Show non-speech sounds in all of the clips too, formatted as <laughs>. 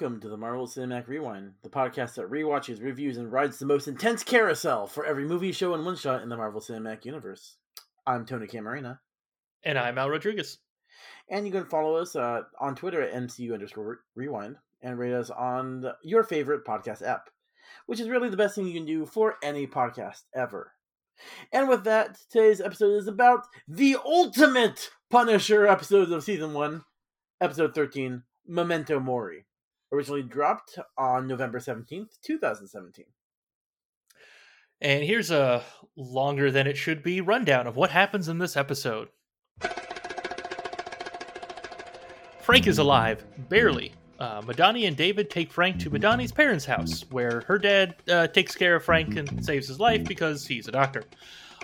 Welcome to the Marvel Cinematic Rewind, the podcast that rewatches, reviews, and rides the most intense carousel for every movie, show, and one shot in the Marvel Cinematic Universe. I'm Tony Camarena. And I'm Al Rodriguez. And you can follow us uh, on Twitter at MCU underscore rewind and rate us on the, your favorite podcast app, which is really the best thing you can do for any podcast ever. And with that, today's episode is about the ultimate Punisher episodes of season one, episode 13, Memento Mori, originally dropped on November 17th, 2017. And here's a longer than it should be rundown of what happens in this episode. Frank is alive, barely. Uh, Madani and David take Frank to Madani's parents' house, where her dad uh, takes care of Frank and saves his life because he's a doctor.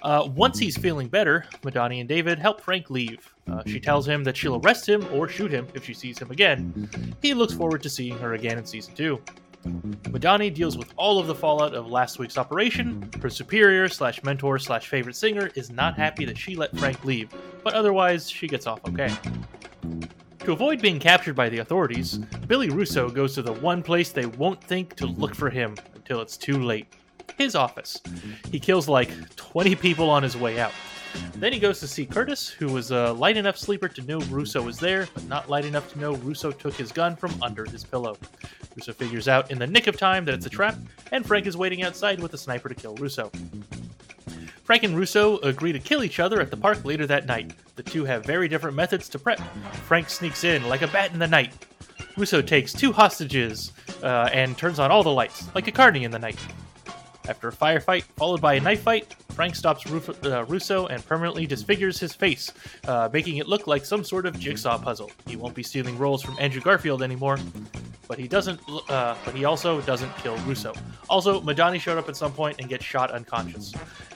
Uh, once he's feeling better, Madani and David help Frank leave. Uh, she tells him that she'll arrest him or shoot him if she sees him again. He looks forward to seeing her again in season 2. Madani deals with all of the fallout of last week's operation. Her superior slash mentor slash favorite singer is not happy that she let Frank leave, but otherwise she gets off okay. To avoid being captured by the authorities, Billy Russo goes to the one place they won't think to look for him until it's too late his office. He kills like 20 people on his way out. Then he goes to see Curtis, who was a light enough sleeper to know Russo was there, but not light enough to know Russo took his gun from under his pillow. Russo figures out in the nick of time that it's a trap, and Frank is waiting outside with a sniper to kill Russo. Frank and Russo agree to kill each other at the park later that night. The two have very different methods to prep. Frank sneaks in like a bat in the night. Russo takes two hostages uh, and turns on all the lights, like a carny in the night. After a firefight followed by a knife fight, Frank stops uh, Russo and permanently disfigures his face, uh, making it look like some sort of jigsaw puzzle. He won't be stealing roles from Andrew Garfield anymore, but he doesn't. Uh, but he also doesn't kill Russo. Also, Madani showed up at some point and gets shot unconscious.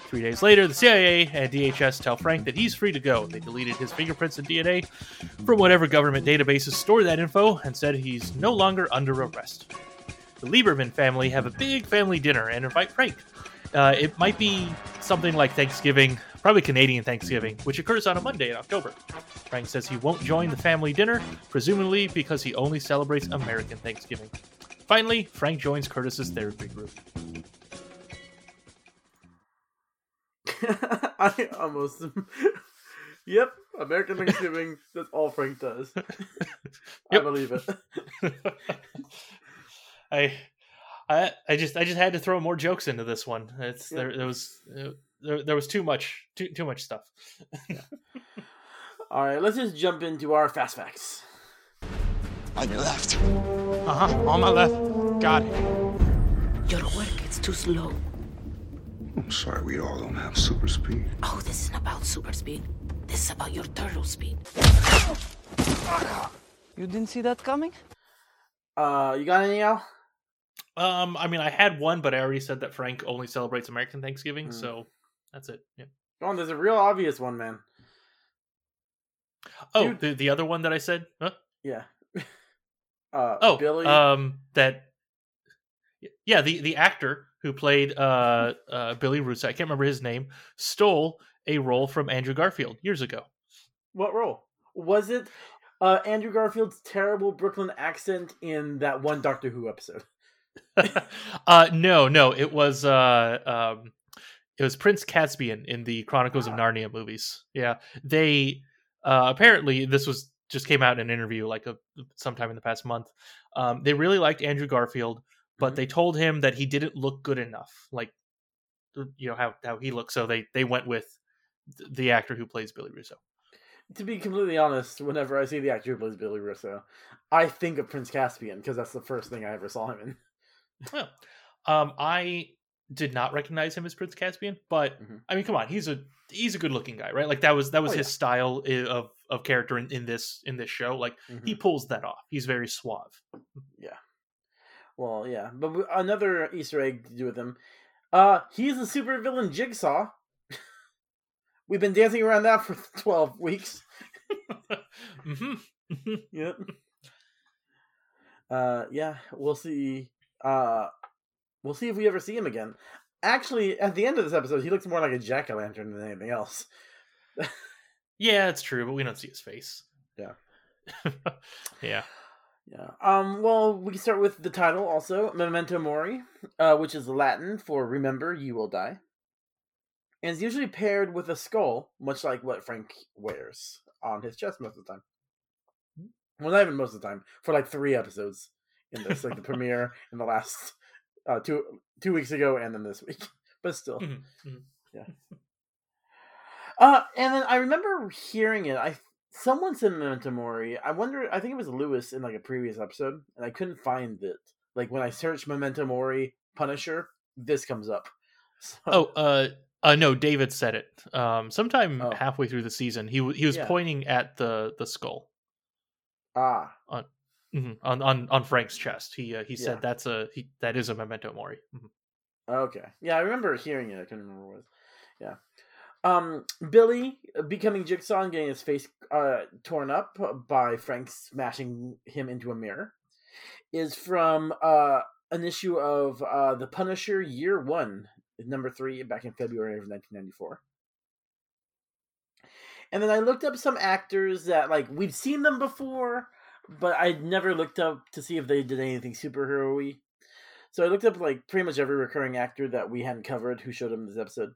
Three days later, the CIA and DHS tell Frank that he's free to go. They deleted his fingerprints and DNA from whatever government databases store that info and said he's no longer under arrest the Lieberman family have a big family dinner and invite Frank. Uh, it might be something like Thanksgiving, probably Canadian Thanksgiving, which occurs on a Monday in October. Frank says he won't join the family dinner, presumably because he only celebrates American Thanksgiving. Finally, Frank joins Curtis's therapy group. <laughs> I almost. <laughs> yep, American Thanksgiving. That's all Frank does. <laughs> I believe it. I, I, I just, I just had to throw more jokes into this one. It's yeah. there, there was, there, there was too much, too, too much stuff. yeah. All right, let's just jump into our fast facts. On your left. Uh huh. On my left. Got it. Your work, it's too slow. I'm sorry, we all don't have super speed. Oh, this isn't about super speed. This is about your turtle speed. You didn't see that coming? Uh, you got any, Al? Um, I mean, I had one, but I already said that Frank only celebrates American Thanksgiving, mm. so that's it. Yeah. Go on, there's a real obvious one, man. Oh, the the other one that I said? Huh? Yeah. <laughs> Uh, oh, Billy. Um, that. Yeah, the the actor who played uh, <laughs> uh Billy Russo, I can't remember his name, stole a role from Andrew Garfield years ago. What role? Was it uh, Andrew Garfield's terrible Brooklyn accent in that one Doctor Who episode? <laughs> uh, no, no, it was uh, um, it was Prince Caspian in the Chronicles of ah. Narnia movies. Yeah, they uh, apparently this was just came out in an interview like a sometime in the past month. Um, they really liked Andrew Garfield, but mm-hmm. they told him that he didn't look good enough, like you know how how he looked. So they they went with the actor who plays Billy Russo to be completely honest, whenever I see the actor who plays Billy Russo, I think of Prince Caspian because that's the first thing I ever saw him in. Well, um, I did not recognize him as Prince Caspian, but mm-hmm. I mean, come on, he's a he's a good looking guy, right? Like that was that was oh, his yeah. style of of character in, in this in this show. Like mm-hmm. he pulls that off. He's very suave. Yeah. Well, yeah, but another Easter egg to do with him. Uh, he's the super villain Jigsaw <laughs> We've been dancing around that for <laughs> 12 weeks. <laughs> mm-hmm. yep. Uh, yeah, we'll see. Uh, we'll see if we ever see him again. Actually, at the end of this episode, he looks more like a jack o' lantern than anything else. yeah, it's true, but we don't see his face. <laughs> Yeah. <laughs> yeah. Yeah. Um. Well, we can start with the title also, Memento Mori, uh, which is Latin for "Remember, you will die," and is usually paired with a skull, much like what Frank wears on his chest most of the time. Well, not even most of the time. For like three episodes in this, like the premiere in the last uh, two two weeks ago, and then this week. <laughs> But still, Mhm, mhm. yeah. <laughs> Uh, and then I remember hearing it. I someone said Memento Mori. I wonder. I think it was Lewis in like a previous episode, and I couldn't find it. Like when I search Memento Mori Punisher, this comes up. <laughs> So, Oh, uh, uh, no, David said it. Um, sometime Oh. halfway through the season, he w- he was Yeah. pointing at the the skull ah, Mhm, on on on Frank's chest. He uh, he Yeah. said that's a he, that is a memento mori. Mhm. okay. Yeah, I remember hearing it. I couldn't remember what. Yeah. Um, Billy becoming Jigsaw and getting his face uh, torn up by Frank smashing him into a mirror is from uh, an issue of uh, The Punisher Year One, number three, back in February of 1994. And then I looked up some actors that like we've seen them before, but I'd never looked up to see if they did anything superhero-y. So I looked up like pretty much every recurring actor that we hadn't covered who showed up in this episode,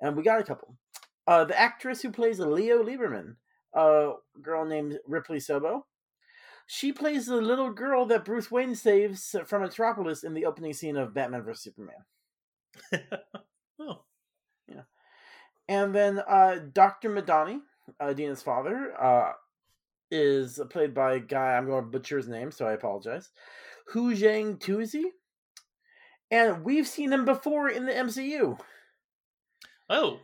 and we got a couple. Uh, the actress who plays Leo Lieberman, a girl named Ripley Sobo. She plays the little girl that Bruce Wayne saves from Metropolis in the opening scene of Batman vs Superman. <laughs> oh, yeah. And then uh, Dr. Madani, uh, Dina's father, uh, is played by a guy, I'm going to butcher his name, so I apologize. Houshang Touzie. And we've seen him before in the MCU. oh,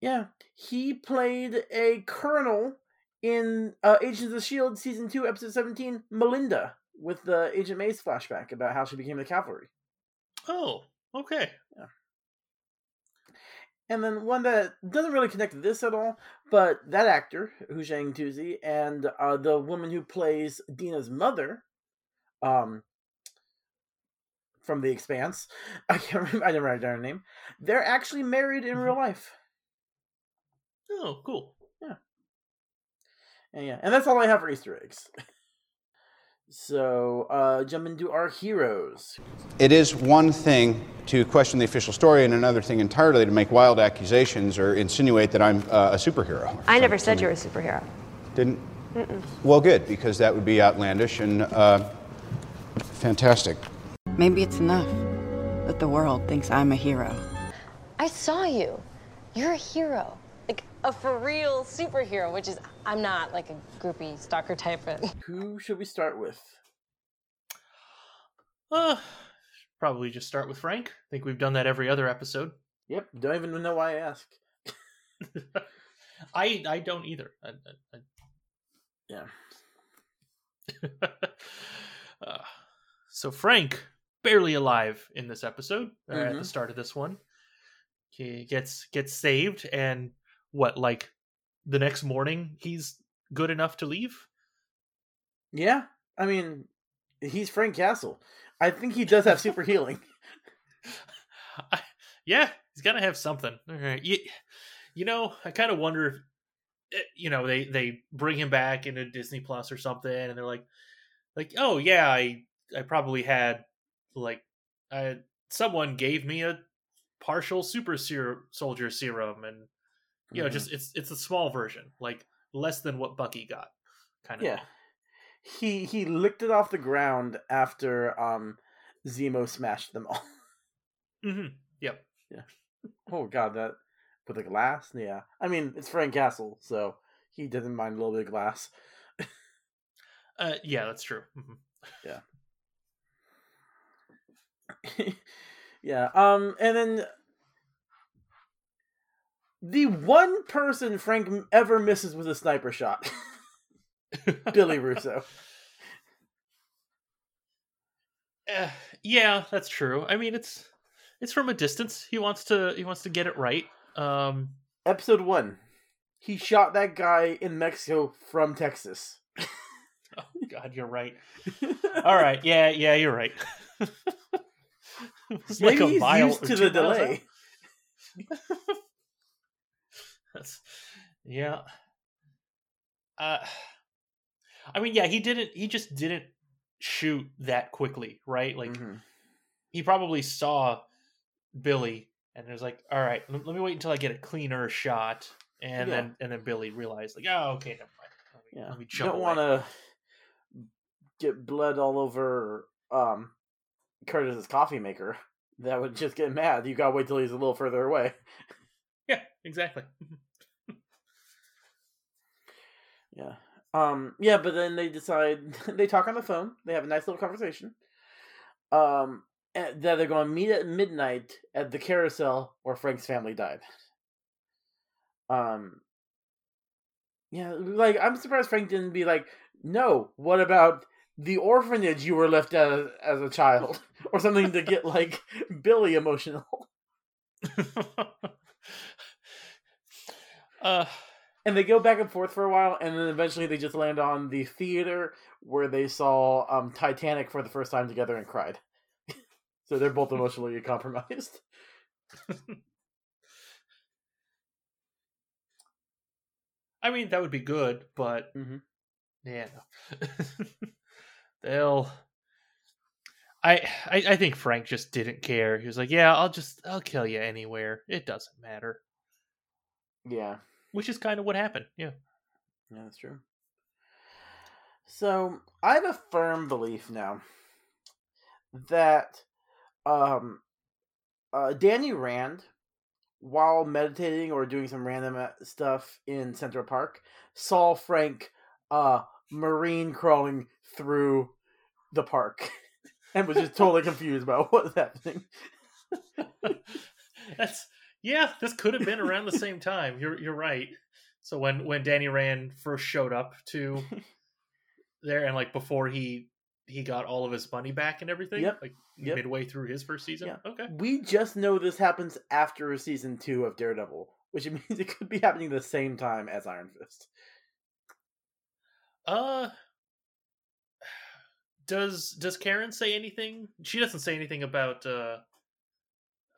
Yeah, he played a colonel in uh, Agents of Shield season two, episode seventeen, Melinda, with the Agent Mays flashback about how she became the cavalry. oh, okay. And then one that doesn't really connect to this at all, but that actor, Houshang Touzie, and uh, the woman who plays Dina's mother, um, from The Expanse, <laughs> I can't remember, I never write down her name. They're actually married in real life. Oh, cool. Yeah. And yeah, and that's all I have for Easter eggs. <laughs> So, uh, jump into our heroes. It is one thing to question the official story, and another thing entirely to make wild accusations or insinuate that I'm uh, a superhero. I never said you were a superhero. Didn't? Well, good, because that would be outlandish and uh, fantastic. Maybe it's enough that the world thinks I'm a hero. I saw you. You're a hero. Like a for real superhero, which is, I'm not like a groupie stalker type, but <laughs> Who should we start with? Uh, probably just start with Frank. I think we've done that every other episode. Yep, don't even know why I ask. <laughs> I I don't either. I, I, Yeah. <laughs> Uh, so Frank, barely alive in this episode, or at the Mhm. start of this one, he gets gets saved, and what like the next morning he's good enough to leave. Yeah, I mean, he's Frank Castle. I think he does have super <laughs> healing. I, yeah, he's got to have something. All right. You, you know, I kind of wonder if, eh, you know, they they bring him back into Disney Plus or something, and they're like, like, oh yeah, I I probably had like, I someone gave me a partial super ser- soldier serum, and you know, Mhm. just it's it's a small version, like less than what Bucky got, kind of. yeah, he he licked it off the ground after um Zemo smashed them all. <laughs> hmm Yep. Yeah. Oh god, that with the glass. Yeah, I mean it's Frank Castle, so he doesn't mind a little bit of glass. Uh, yeah, that's true. hmm Yeah. <laughs> yeah. Um, and then the one person Frank ever misses with a sniper shot, <laughs> Billy Russo. Uh, yeah, that's true. I mean, it's it's from a distance. He wants to he wants to get it right. Um, Episode one, he shot that guy in Mexico from Texas. <laughs> oh God, you're right. <laughs> All right, yeah, yeah, you're right. Like Maybe a he's used to the delay. That's yeah. Uh, I mean, yeah, he didn't. He just didn't shoot that quickly, right? Like Mhm. he probably saw Billy and was like, "All right, let, me wait until I get a cleaner shot." And Yeah. then and then Billy realized like, "Oh, okay, never mind. Let me, Yeah. let me You jump don't want to get blood all over um, Curtis's coffee maker. That would just get mad. You gotta wait till he's a little further away. Yeah, exactly. Yeah. Um. Yeah, but then they decide <laughs> they talk on the phone. They have a nice little conversation. Um. That they're going to meet at midnight at the carousel where Frank's family died. Um. Yeah, like I'm surprised Frank didn't be like, no. What about the orphanage you were left at as, as a child, <laughs> or something to get like Billy emotional? <laughs> uh, And they go back and forth for a while, and then eventually they just land on the theater where they saw um, Titanic for the first time together and cried. <laughs> so they're both <laughs> emotionally compromised. I mean, that would be good, but Mhm. yeah, <laughs> they'll. I, I I think Frank just didn't care. He was like, "Yeah, I'll just I'll kill you anywhere. It doesn't matter." Yeah, Which is kind of what happened. Yeah. yeah, that's true. So I have a firm belief now that um, uh, Danny Rand, while meditating or doing some random uh, stuff in Central Park, saw Frank uh, marine crawling through the park <laughs> and was just totally <laughs> confused about <laughs> what's happening. That's yeah. This could have been around the same time. You're you're right. So when when Danny Rand first showed up to <laughs> there, and like before he he got all of his money back and everything, Yep. like Yep. midway through his first season. Yeah. Okay. We just know this happens after season two of Daredevil, which <laughs> means it could be happening the same time as Iron Fist. Uh does does Karen say anything? She doesn't say anything about uh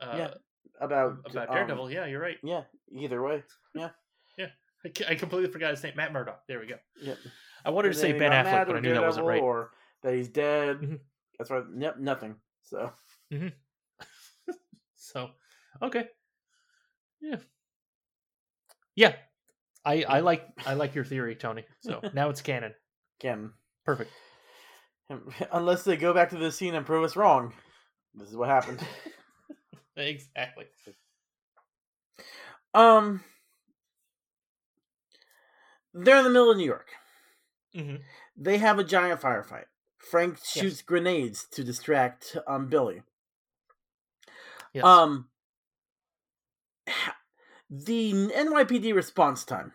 uh Yeah, About about um, Daredevil. yeah, you're right. Yeah, either way. Yeah. yeah. I I completely forgot his name. Matt Murdock. There we go. Yep. I wanted to say Ben Affleck, but I knew that wasn't Daredevil right. Or that he's dead. Mhm. That's right. Yep, nothing. So <laughs> So, okay. Yeah. Yeah. I I like I like your theory, Tony. So, <laughs> now it's canon. again, Perfect. <laughs> unless they go back to the scene and prove us wrong, this is what happened. Exactly. um, they're in the middle of New York. Mhm. They have a giant firefight. Frank Yes. shoots grenades to distract um Billy. Yes. Um, the NYPD response time,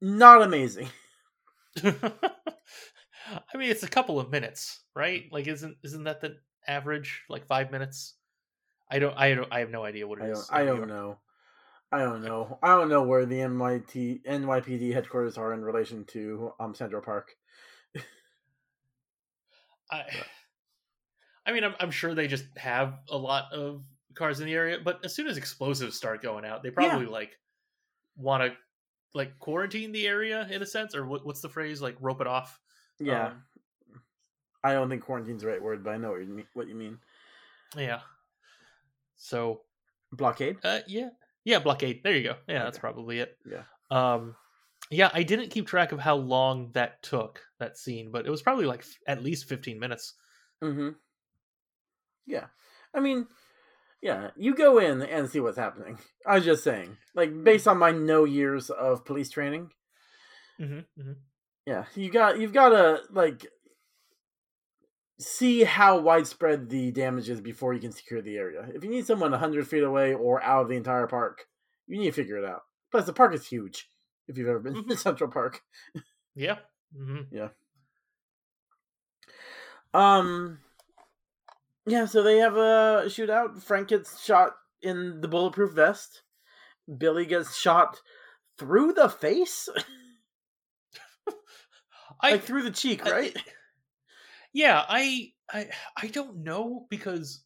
not amazing. <laughs> <laughs> I mean, it's a couple of minutes, right? Like, isn't isn't that the average? Like five minutes? I don't. I don't. I have no idea what it I is. I don't know. I don't know. I don't know where the NYT NYPD headquarters are in relation to um Central Park. I, <sighs> I mean, I'm, I'm sure they just have a lot of cars in the area, but as soon as explosives start going out, they probably like want to like quarantine the area in a sense, or what, what's the phrase? Like rope it off. Yeah, Um, I don't think quarantine's the right word, but I know what you mean. What you mean? yeah. So, Blockade. uh, yeah, yeah, blockade. There you go. Yeah, that's probably it. Yeah. Um, yeah, I didn't keep track of how long that took that scene, but it was probably like f- at least 15 minutes. Mm-hmm. Yeah, I mean, yeah, you go in and see what's happening. I was just saying, like based on my no years of police training, Mm-hmm, mm-hmm. yeah, you got you've got to like see how widespread the damage is before you can secure the area. If you need someone hundred feet away or out of the entire park, you need to figure it out. Plus, the park is huge. If you've ever been to <laughs> Central Park, Yeah. Mm-hmm. Yeah. Um, yeah. So they have a shootout. Frank gets shot in the bulletproof vest. Billy gets shot through the face, <laughs> I like through the cheek, I- right? <laughs> Yeah, I I I don't know because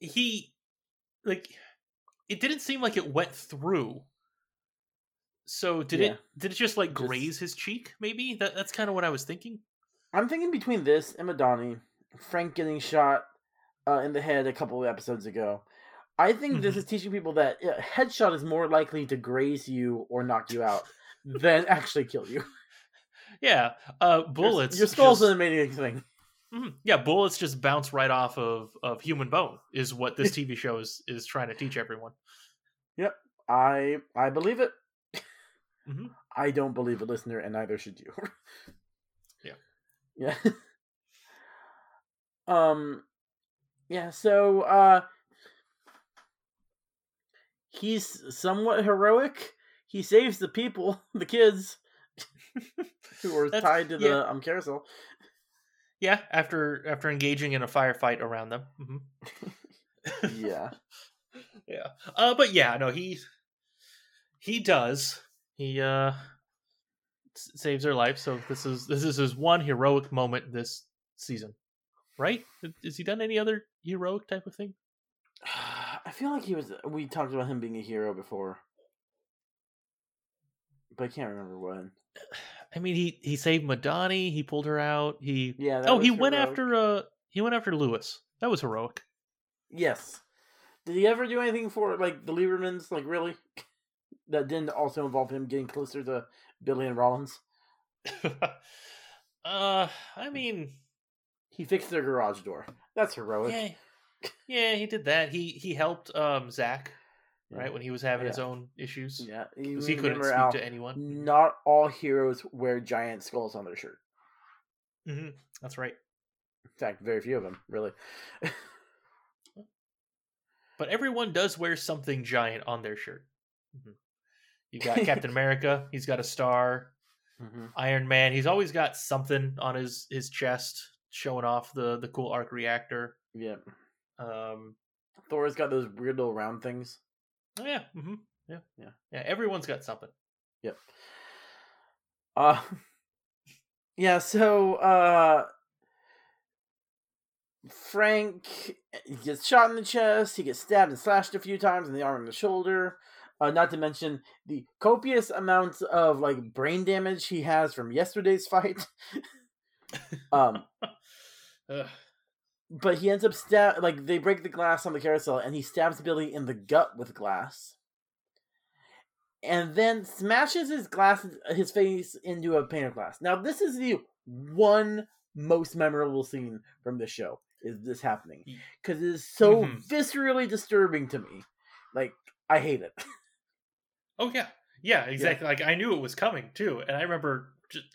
he like it didn't seem like it went through. So did Yeah. it did it just like Just- graze his cheek maybe? That that's kind of what I was thinking. I'm thinking between this and Madani, Frank getting shot uh, in the head a couple of episodes ago. I think this Mhm. is teaching people that a headshot is more likely to graze you or knock you out than actually kill you. Yeah, uh, bullets. Your skull's just- an amazing thing. Mhm. Yeah, bullets just bounce right off of, of human bone is what this TV show is, is trying to teach everyone. Yep, I I believe it. Mhm. I don't believe it, listener, and neither should you. <laughs> Yeah. Yeah. <laughs> um. Yeah. So, uh, he's somewhat heroic. He saves the people, <laughs> the kids, <laughs> who are That's- tied to the yeah. um carousel. Yeah, after after engaging in a firefight around them. hmm Yeah. <laughs> Yeah, uh, but yeah, no, he he does. He uh s- saves her life. So this is this is his one heroic moment this season, right? Has he done any other heroic type of thing? <sighs> I feel like he was. We talked about him being a hero before, but I can't remember when. <sighs> I mean, he he saved Madani. He pulled her out. He Yeah. oh, he was went after uh he went after Lewis. That was heroic. Yes. Did he ever do anything for like the Liebermans? Like really? <laughs> That didn't also involve him getting closer to Billy and Rollins. <laughs> uh, I mean, He fixed their garage door. That's heroic. yeah, yeah, he did that. He he helped um Zach Yeah. right when he was having his own issues. Yeah, he couldn't speak Al, to anyone. Not all heroes wear giant skulls on their shirt. hmm That's right. In fact, very few of them really. But everyone does wear something giant on their shirt. Mhm. You got <laughs> Captain America. He's got a star. hmm Iron Man. He's always got something on his his chest showing off the the cool arc reactor. Yeah, Um. Thor's got those weird little round things. Oh, yeah. hmm Yeah. Yeah. Yeah. Everyone's got something. Yep. Uh <laughs> yeah, so uh Frank gets shot in the chest, he gets stabbed and slashed a few times in the arm and the shoulder. Uh, not to mention the copious amounts of like brain damage he has from yesterday's <laughs> fight. <laughs> um. But he ends up stab like they break the glass on the carousel and he stabs Billy in the gut with glass. And then smashes his glass his face into a pane of glass. Now this is the one most memorable scene from this show is this happening because it is so Mhm. viscerally disturbing to me. Like I hate it. <laughs> Oh yeah, yeah, exactly. Like I knew it was coming too, and I remember just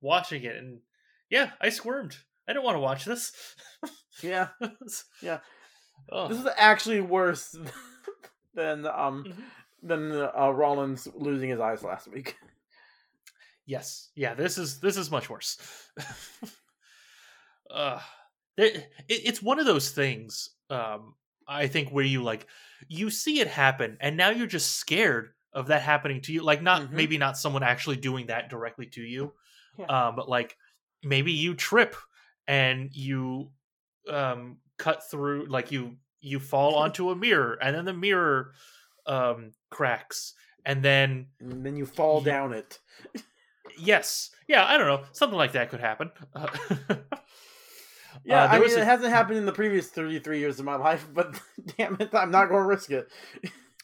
watching it, and yeah, I squirmed. I didn't want to watch this. yeah, <laughs> Yeah. Oh. this is actually worse <laughs> than um Mhm. than uh, Rollins losing his eyes last week. Yes, yeah. This is this is much worse. <laughs> uh, it, it's one of those things. Um, I think where you like you see it happen, and now you're just scared of that happening to you. Like not Mhm. maybe not someone actually doing that directly to you, Yeah. um, but like maybe you trip and you um cut through, like you you fall <laughs> onto a mirror, and then the mirror um cracks, and then And then you fall Yeah. down it. Yes. Yeah, I don't know. Something like that could happen. <laughs> Uh, Yeah, uh, I mean, was it hasn't happened in the previous 33 years of my life, <laughs> but damn it, I'm not going to risk it.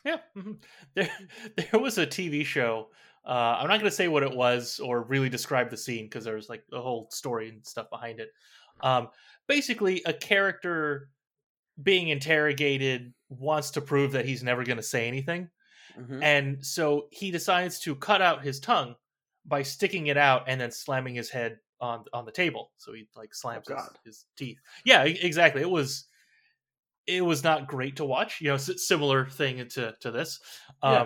yeah. mhm. There, there was a TV show. Uh, I'm not going to say what it was or really describe the scene because there's like a whole story and stuff behind it. Um, basically, a character being interrogated wants to prove that he's never going to say anything. Mhm. And so he decides to cut out his tongue by sticking it out and then slamming his head on on the table. So he like slams his, his teeth. Yeah, exactly. It was it was not great to watch. You know, s- similar thing to to this. Yeah.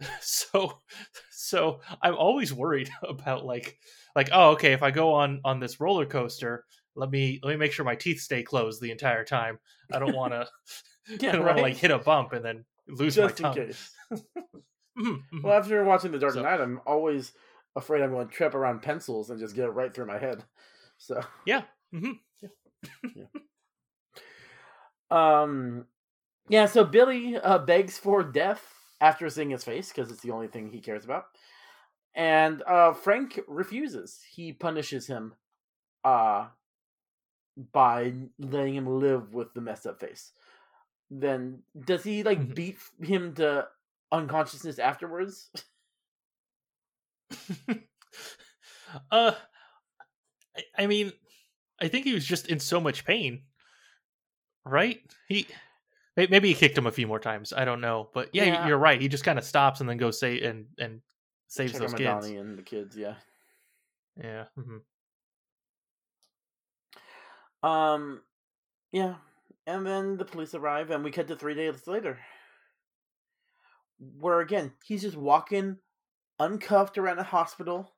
<laughs> So so I'm always worried <laughs> about like like oh okay, if I go on on this roller coaster, let me let me make sure my teeth stay closed the entire time. I don't want to <laughs> Yeah, I don't want to like hit a bump and then lose Just my tongue. case. Mhm, mhm. Well, after watching The Dark So- Knight, I'm always afraid I'm going to trip around pencils and just get it right through my head. So, yeah. hmm um, yeah, so Billy uh, begs for death after seeing his face because it's the only thing he cares about. And uh, Frank refuses. He punishes him uh by letting him live with the messed up face. Then does he like Mhm. beat him to unconsciousness afterwards? <laughs> uh, I, I mean, I think he was just in so much pain, right? He maybe he kicked him a few more times. I don't know, but yeah, Yeah. you're right. He just kind of stops and then goes say and and saves Check those kids. And the kids, yeah. Yeah. hmm Um, yeah, and then the police arrive, and we cut to three days later, where again he's just walking, uncuffed around a hospital.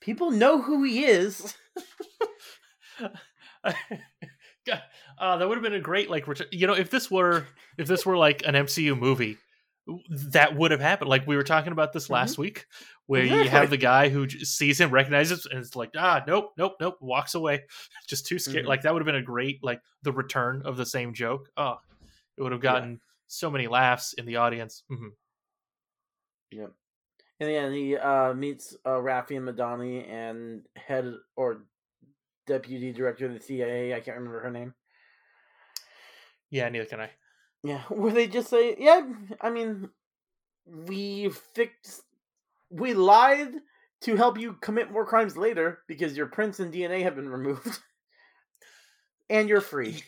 People know who he is. <laughs> <laughs> Uh, that would have been a great like return. You know, if this were if this were like an MCU movie, that would have happened. Like we were talking about this last week, where you have the guy who sees him, recognizes, and it's like, ah, nope, nope, nope, walks away, <laughs> just too scared. Mhm. Like that would have been a great like the return of the same joke. Oh, it would have Yeah. gotten so many laughs in the audience. hmm Yep. And then he uh, meets uh, Raffi and Madani and head or deputy director of the CIA. I can't remember her name. Yeah, neither can I. Yeah, <laughs> where they just say, "Yeah, I mean, we fixed, we lied to help you commit more crimes later because your prints and DNA have been removed, <laughs> and you're free."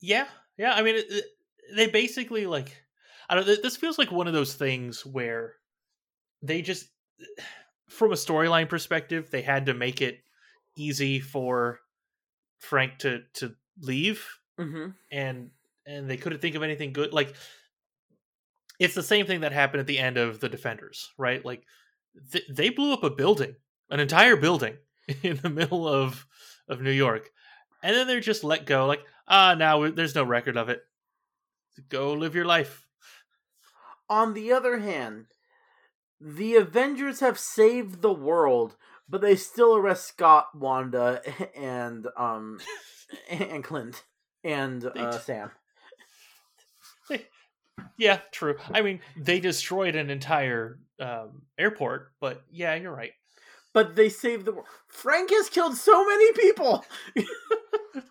Yeah, yeah. I mean, it, it- they basically like I don't. This feels like one of those things where they just, <sighs> from a storyline perspective, they had to make it easy for Frank to to leave, Mm-hmm. and and they couldn't think of anything good. Like it's the same thing that happened at the end of the Defenders, right? Like th- they blew up a building, an entire building <laughs> in the middle of of New York, and then they're just let go. Like ah, now there's no record of it. Go live your life. On the other hand, the Avengers have saved the world, but they still arrest Scott, Wanda, <laughs> and um, <laughs> and Clint and uh, Sam. <laughs> Yeah, true. I mean, they destroyed an entire um, airport, but yeah, you're right. But they saved the world. Frank has killed so many people.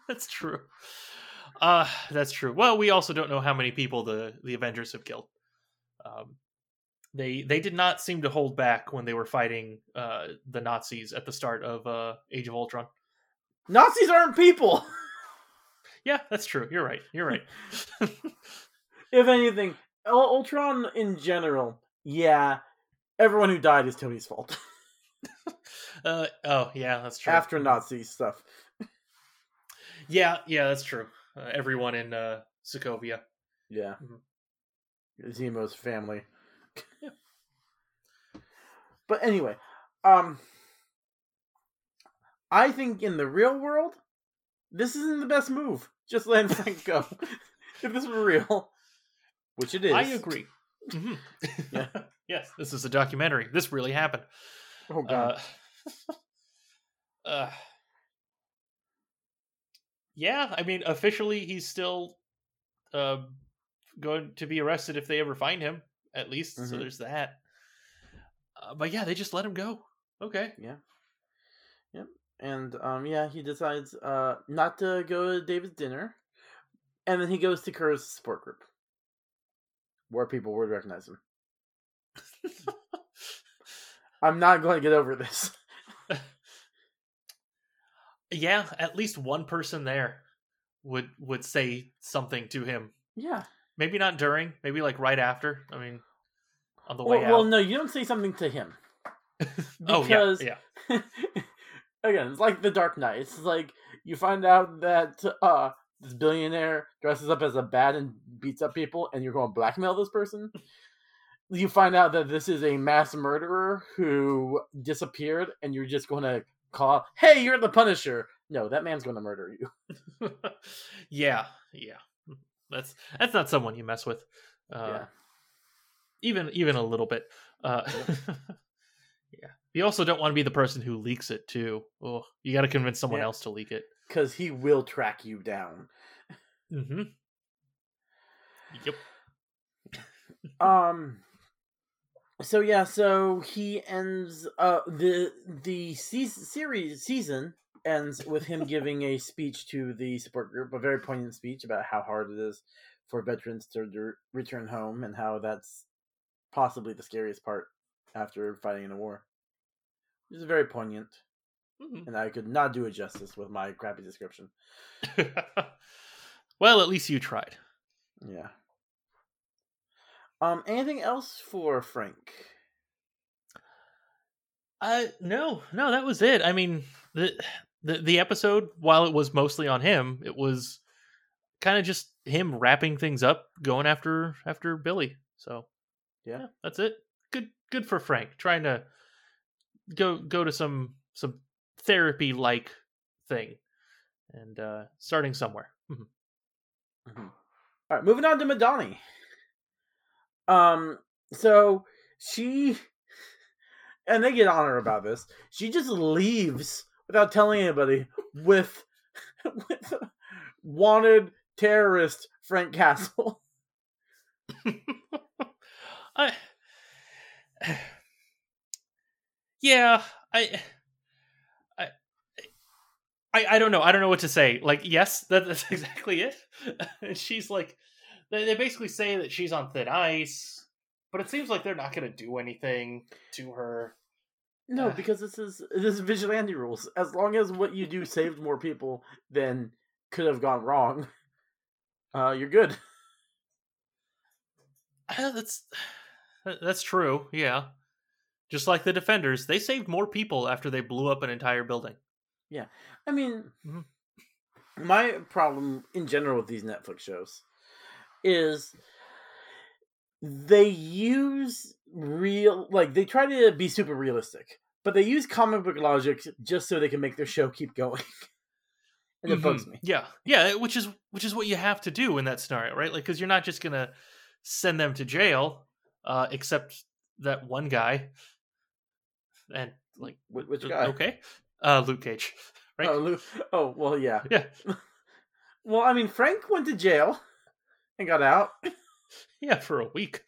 that's true. Uh that's true. Well, we also don't know how many people the the Avengers have killed. Um, they they did not seem to hold back when they were fighting uh, the Nazis at the start of uh, Age of Ultron. Nazis aren't people. <laughs> Yeah, that's true. You're right. You're right. <laughs> If anything, Ul- Ultron in general, yeah, everyone who died is Tony's fault <laughs> uh, oh yeah, that's true. after Nazi stuff. yeah, yeah, that's true. Uh, everyone in uh, Sokovia. Yeah, Mhm. Zemo's family. <laughs> but anyway, um, I think in the real world, this isn't the best move. Just letting <laughs> Frank go. if this were real, which it is, I agree. Mhm. Yeah. <laughs> yes, this is a documentary. This really happened. Oh god. Uh, uh, yeah, I mean, officially, he's still uh, going to be arrested if they ever find him. At least, so Mhm. there's that. Uh, but yeah, they just let him go. Okay. Yeah. Yep. And um yeah he decides uh not to go to david's dinner and then he goes to kerr's support group where people would recognize him <laughs> i'm not going to get over this <laughs> yeah, at least one person there would would say something to him. yeah Maybe not during. Maybe like right after. I mean, on the well, way out. well no you don't say something to him <laughs> oh because yeah, yeah. <laughs> again it's like the dark knight it's like you find out that uh this billionaire dresses up as a bat and beats up people and you're going to blackmail this person you find out that this is a mass murderer who disappeared and you're just going to call hey you're the punisher no that man's going to murder you <laughs> yeah, yeah. That's that's not someone you mess with. Uh, yeah Even even a little bit. Uh, yeah. <laughs> You also don't want to be the person who leaks it too. Oh, you got to convince someone Yeah. else to leak it. because he will track you down Mm-hmm. Yep. <laughs> um so yeah, so he ends uh the the season, series season ends with him giving a speech to the support group, a very poignant speech about how hard it is for veterans to de- return home and how that's possibly the scariest part after fighting in a war. It was very poignant, Mhm. and I could not do it justice with my crappy description. <laughs> well, at least you tried. Yeah. Um. Anything else for Frank? Uh, no, no, that was it. I mean, the the the episode, while it was mostly on him, it was kind of just him wrapping things up, going after after Billy. So Yeah. that's it. Good, good for Frank trying to go go to some some therapy like thing and uh starting somewhere. Mhm. All right, moving on to Madani. Um, so she and they get on her about this. She just leaves without telling anybody with <laughs> with wanted terrorist Frank Castle. <laughs> <laughs> I yeah, I, I, I, don't know. I don't know what to say. Like, yes, that, that's exactly it. and she's like, they, they basically say that she's on thin ice, but it seems like they're not going to do anything to her. No, because this is this is vigilante rules. As long as what you do saved more people than could have gone wrong, uh, you're good. Uh, that's that's true. Yeah, just like the defenders, they saved more people after they blew up an entire building. Yeah, I mean, Mhm. my problem in general with these Netflix shows is they use real, like, they try to be super realistic, but they use comic book logic just so they can make their show keep going. <laughs> and it bugs Mhm. me. Yeah, yeah, which is which is what you have to do in that scenario, right? Like, because you're not just gonna send them to jail, uh, except that one guy, and like, Wh- Which uh, guy? Okay, uh, Luke Cage, <laughs> right? Oh, Lou- oh, well, yeah. Yeah, <laughs> Well, I mean, Frank went to jail and got out. yeah, for a week.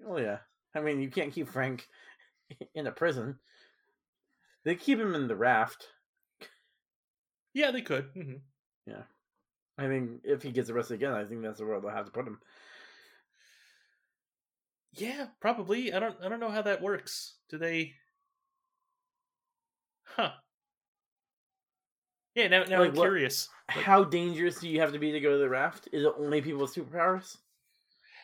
Well, yeah. I mean, you can't keep Frank in a prison. They keep him in the raft. Yeah, they could. hmm Yeah. I mean, if he gets arrested again, I think that's where they'll have to put him. Yeah, probably. I don't. I don't know how that works. Do they? Huh. Yeah. Now, now Like I'm what- curious. Like- How dangerous do you have to be to go to the raft? Is it only people with superpowers?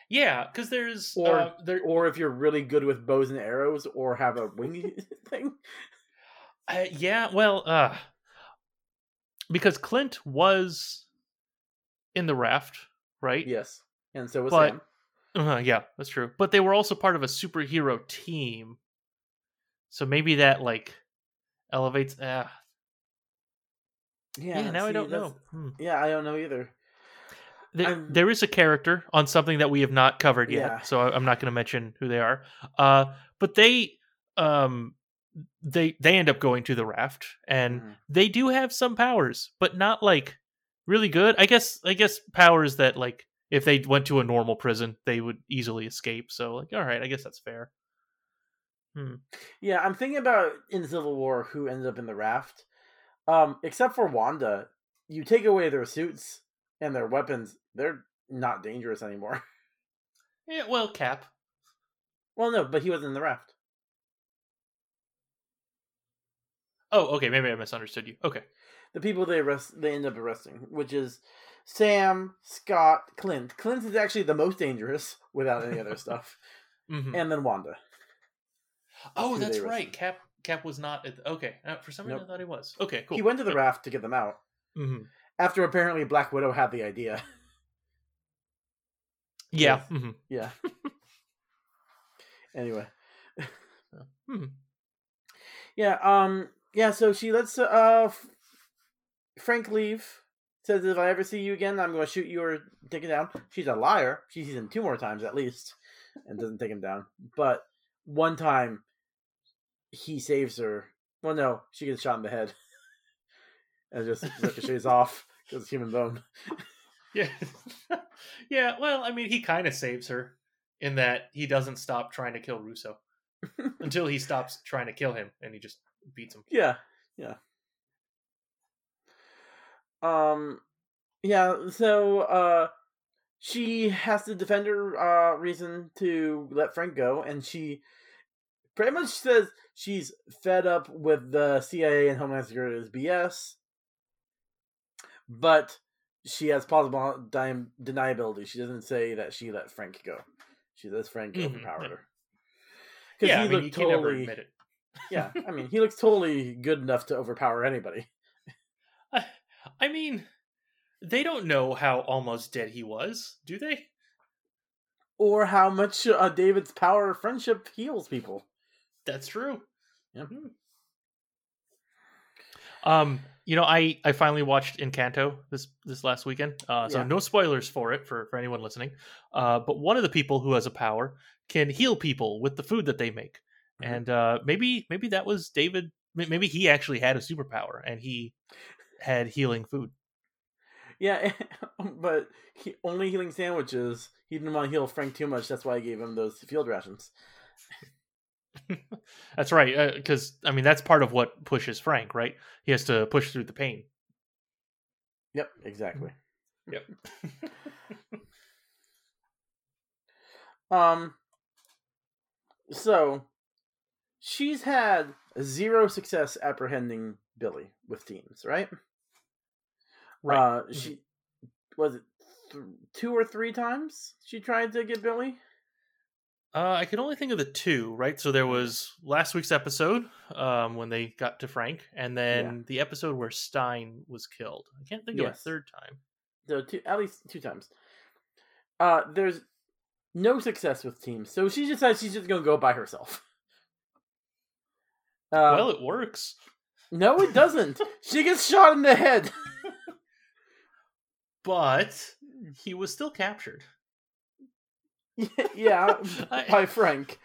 Yeah, because there's Or uh, there. or if you're really good with bows and arrows or have a wingy <laughs> thing? Uh, yeah, well, uh, because Clint was in the raft, right? Yes. And so was But- Sam. Uh, yeah, that's true. But they were also part of a superhero team, so maybe that like elevates. Uh, yeah, now I don't know. Hmm. Yeah, I don't know either. There, there is a character on something that we have not covered yet, Yeah. so I'm not going to mention who they are. Uh, but they, um, they they end up going to the raft, and Mhm. they do have some powers, but not like really good. I guess I guess powers that like if they went to a normal prison, they would easily escape. So like, all right, I guess that's fair. Hmm. Yeah, I'm thinking about in Civil War who ended up in the raft. Um, except for Wanda, you take away their suits and their weapons, they're not dangerous anymore. <laughs> Yeah, well, Cap. well, no, but he was in the raft. Oh, okay, maybe I misunderstood you. Okay. The people they arrest, they end up arresting, which is Sam, Scott, Clint. Clint is actually the most dangerous without any other <laughs> stuff, hmm and then Wanda. Oh, that's right. Cap Cap was not at the, okay. Uh, for some reason, Nope. I thought he was. Okay, cool. He went to the raft to get them out hmm after apparently Black Widow had the idea. Yeah. Yes. hmm yeah. <laughs> anyway. hmm Yeah, um yeah, so she lets uh Frank leave. Says if I ever see you again, I'm going to shoot you or take it down. She's a liar. She sees him two more times at least and doesn't take him down. But one time he saves her. Well, no, she gets shot in the head. <laughs> And just ricochets off because human bone. <laughs> Yeah. <laughs> yeah. Well, I mean, he kind of saves her in that he doesn't stop trying to kill Russo <laughs> until he stops trying to kill him and he just beats him. Yeah, yeah. Um, yeah. So, uh, she has to defend her uh reason to let Frank go, and she pretty much says she's fed up with the CIA and Homeland Security's BS, but she has plausible deniability. She doesn't say that she let Frank go. She says Frank Mhm, overpowered her. Yeah, I he mean, looked you can never totally- admit it. yeah, <laughs> I mean, he looks totally good enough to overpower anybody. I, I mean, they don't know how almost dead he was, do they? Or how much uh, David's power of friendship heals people. That's true. Mhm. Um, you know, I I finally watched Encanto this this last weekend. Uh, so Yeah. no spoilers for it for for anyone listening. Uh, but one of the people who has a power can heal people with the food that they make, Mhm. and uh, maybe maybe that was David. Maybe he actually had a superpower and he had healing food. Yeah, <laughs> but he, only healing sandwiches. He didn't want to heal Frank too much. That's why I gave him those field rations. <laughs> That's right, because I mean that's part of what pushes Frank, right? He has to push through the pain. Yep, exactly. Yep. <laughs> Um. So, she's had zero success apprehending Billy with teams, right? Right. Uh, Mhm. she was it th- two or three times she tried to get Billy. Uh, I can only think of the two, right? So there was last week's episode um, when they got to Frank, and then the episode where Stein was killed. I can't think of a third time. So two, at least two times. Uh, there's no success with teams, so she decides she's just gonna go by herself. <laughs> Uh, well, it works. no, it doesn't. she gets shot in the head. <laughs> But he was still captured. <laughs> yeah, <laughs> I- by Frank.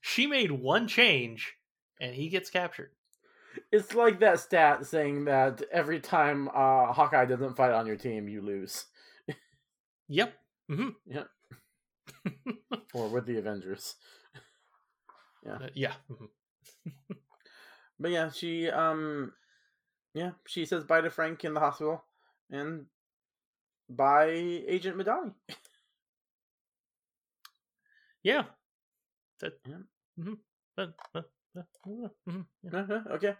She made one change, and he gets captured. It's like that stat saying that every time uh, Hawkeye doesn't fight on your team, you lose. Yep. <laughs> hmm Or with the Avengers. Uh, yeah. mhm. But yeah, she um yeah, she says bye to Frank in the hospital and bye Agent Madani. Yeah. That. Yeah. mhm. But- but- mhm. Uh-huh, okay.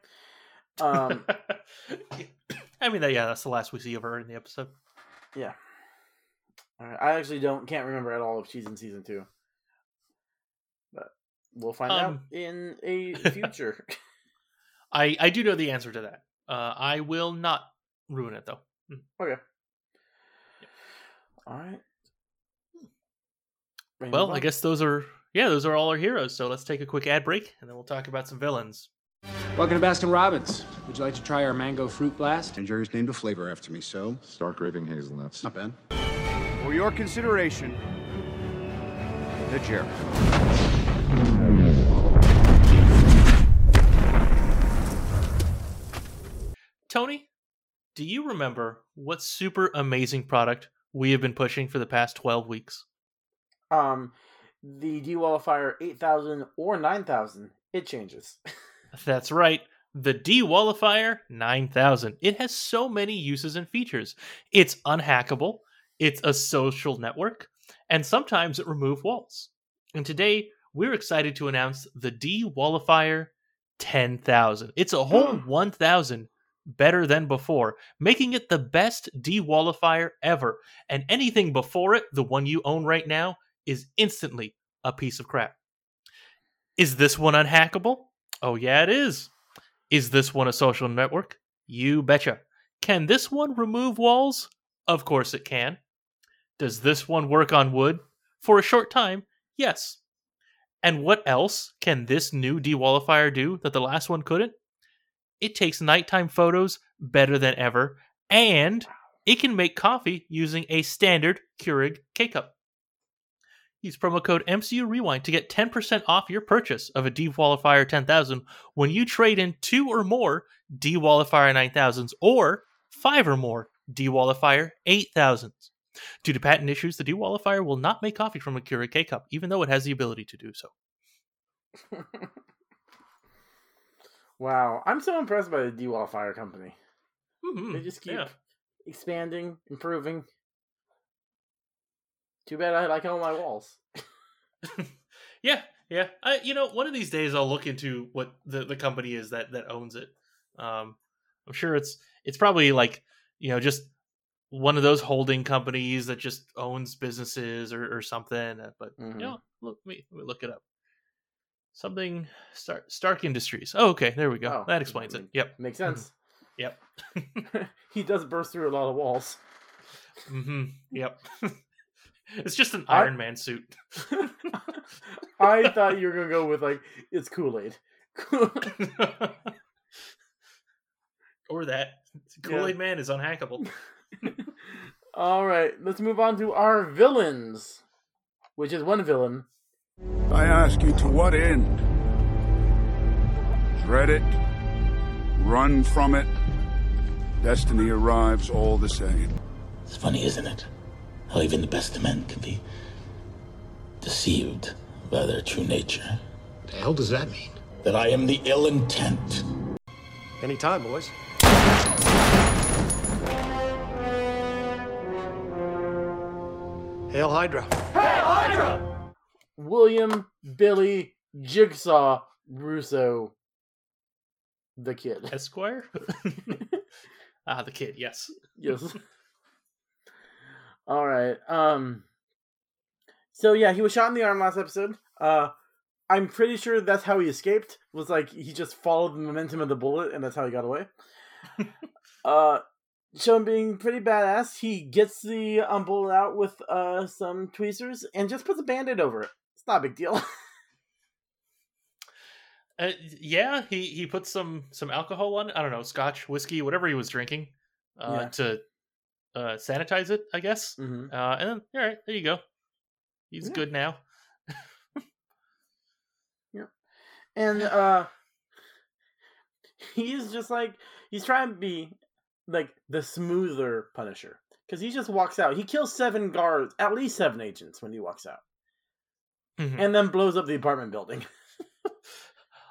Um <coughs> I mean, that, yeah, that's the last we see of her in the episode. yeah. Alright, I actually don't can't remember at all if she's in season two. But we'll find out Um, in a <laughs> future. I I do know the answer to that. Uh, I will not ruin it though. okay. Alright. Ready to Well, move I guess those are yeah, those are all our heroes. So let's take a quick ad break, and then we'll talk about some villains. Welcome to Baskin Robbins. Would you like to try our mango fruit blast? And Jerry's named a flavor after me, so Stark raving hazelnuts. not bad. For your consideration, the Jerry. Tony, do you remember what super amazing product we have been pushing for the past twelve weeks? Um, the Dewallifier 8000 or 9000, it changes. <laughs> That's right. The Dewallifier 9000. It has so many uses and features. It's unhackable, it's a social network, and sometimes it removes walls. And today, we're excited to announce the Dewallifier 10,000. It's a whole 1,000 better than before, making it the best Dewallifier ever. And anything before it, the one you own right now, is instantly a piece of crap. Is this one unhackable? Oh, yeah, it is. Is this one a social network? You betcha. Can this one remove walls? Of course it can. Does this one work on wood? For a short time, yes. And what else can this new dewallifier do that the last one couldn't? It takes nighttime photos better than ever, and it can make coffee using a standard Keurig K cup. Use promo code MCU Rewind to get 10% off your purchase of a Dewallifier 10,000 when you trade in two or more Dewallifier 9000s or five or more Dewallifier 8000s. Due to patent issues, the Dewallifier will not make coffee from a Keurig K cup, even though it has the ability to do so. <laughs> wow, I'm so impressed by the Dewallifier Company. Mhm, They just keep yeah. expanding, improving. Too bad I like all my walls. <laughs> Yeah, yeah. I, you know, one of these days I'll look into what the, the company is that that owns it. Um, I'm sure it's it's probably like you know just one of those holding companies that just owns businesses or, or something. uh, But Mhm. you know, look me let me look it up. Something Stark Stark Industries. Oh, okay, there we go. Oh, that explains it. Yep. Makes sense. Yep. <laughs> he does burst through a lot of walls. hmm Yep. <laughs> it's just an I- Iron Man suit. <laughs> I thought you were gonna go with like it's Kool Aid. <laughs> or that Kool Aid Man is unhackable. <laughs> All right, let's move on to our villains, which is one villain. I ask you to what end? Dread it? Run from it? Destiny arrives all the same. It's funny, isn't it? How even the best of men can be deceived by their true nature. The hell does that mean? That I am the ill intent. Any time, boys. Hail Hydra! Hail Hydra. William Billy Jigsaw Russo, the kid. Esquire? <laughs> ah, the kid, yes. Yes. <laughs> All right. Um. So yeah, he was shot in the arm last episode. Uh, I'm pretty sure that's how he escaped. Was like he just followed the momentum of the bullet, and that's how he got away. <laughs> uh, being pretty badass. He gets the um, bullet out with uh some tweezers and just puts a band-aid over it. It's not a big deal. <laughs> Uh, yeah, he he put some some alcohol on. I don't know, scotch, whiskey, whatever he was drinking, uh, Yeah. to uh, sanitize it, I guess. Mhm. Uh, and then, all right, there you go. He's Yeah. good now. <laughs> Yeah. And uh he's just like he's trying to be like the smoother punisher because he just walks out he kills seven guards at least seven agents when he walks out Mhm. and then blows up the apartment building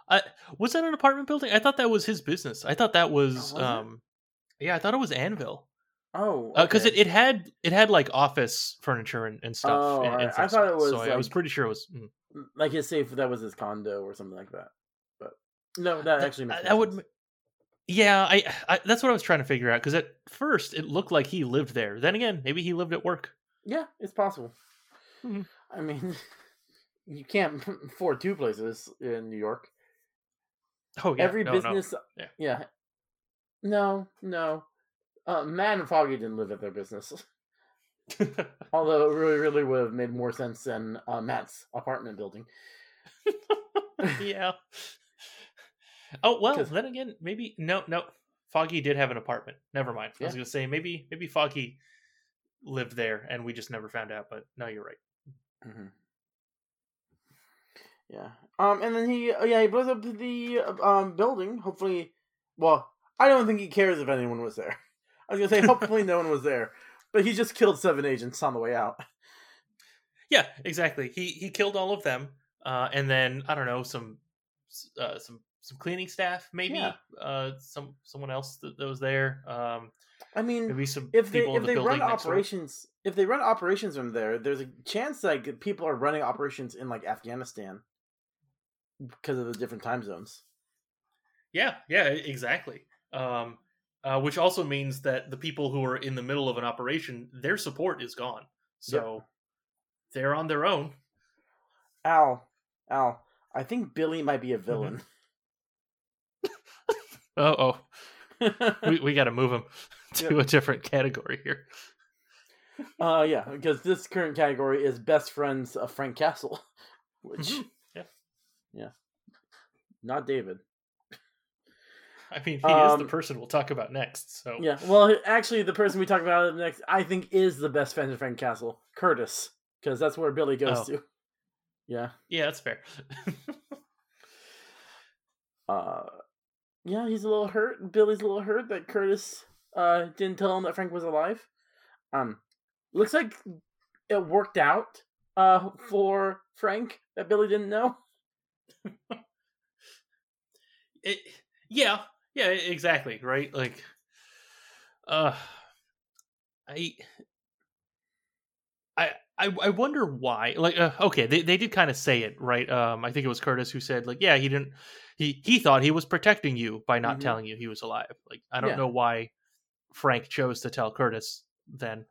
I, was that an apartment building? I thought that was his business. I thought that was, was it? um, yeah, I thought it was Anvil. Oh because okay. it, it had it had like office furniture and, and stuff. Oh, and- and alright. I thought it was, So I was pretty sure it was. mm. like his safe that was his condo or something like that but no that actually makes that would yeah I, I that's what i was trying to figure out because at first it looked like he lived there then again maybe he lived at work yeah it's possible Mhm. i mean <laughs> you can't <laughs> afford two places in new york oh yeah every no, no. business Yeah. yeah no no uh, matt and foggy didn't live at their business. <laughs> <laughs> Although it really really would have made more sense than uh, matt's apartment building. <laughs> Yeah. Oh well, then again maybe no no foggy did have an apartment. Never mind. I was gonna say maybe maybe foggy lived there and we just never found out but no you're right. Hmm yeah. Um and then he uh, yeah he blows up the uh, um building. Hopefully well i don't think he cares if anyone was there i was gonna say hopefully no one was there but he just killed seven agents on the way out Yeah, exactly. He he killed all of them, uh, and then I don't know some uh, some some cleaning staff, maybe Yeah. uh, some someone else that, that was there. Um, I mean, maybe some if they if the they run operations if they run operations from there there's a chance like people are running operations in like afghanistan because of the different time zones Yeah, yeah, exactly. Um, uh, which also means that the people who are in the middle of an operation, their support is gone. So they're on their own. al al i think billy might be a Mm-hmm. villain <laughs> Oh, oh, we <laughs> we got to move him <laughs> to Yeah. a different category here. uh yeah because this current category is best friends of frank castle which Mhm. Yeah. yeah not david <laughs> I mean, he is the Um, person we'll talk about next. So yeah well actually the person we talk about next i think is the best friend of frank castle curtis because that's where billy goes Oh. to yeah yeah, that's fair. <laughs> uh yeah he's a little hurt billy's a little hurt that curtis uh didn't tell him that frank was alive um looks like it worked out uh, for Frank that Billy didn't know. <laughs> it, yeah, yeah, exactly, right? Like, uh, I, I, I, I wonder why. Like, uh, okay, they they did kind of say it, right? Um, I think it was Curtis who said, like, yeah, he didn't. He he thought he was protecting you by not Mhm. telling you he was alive. Like, I don't Yeah. know why Frank chose to tell Curtis then.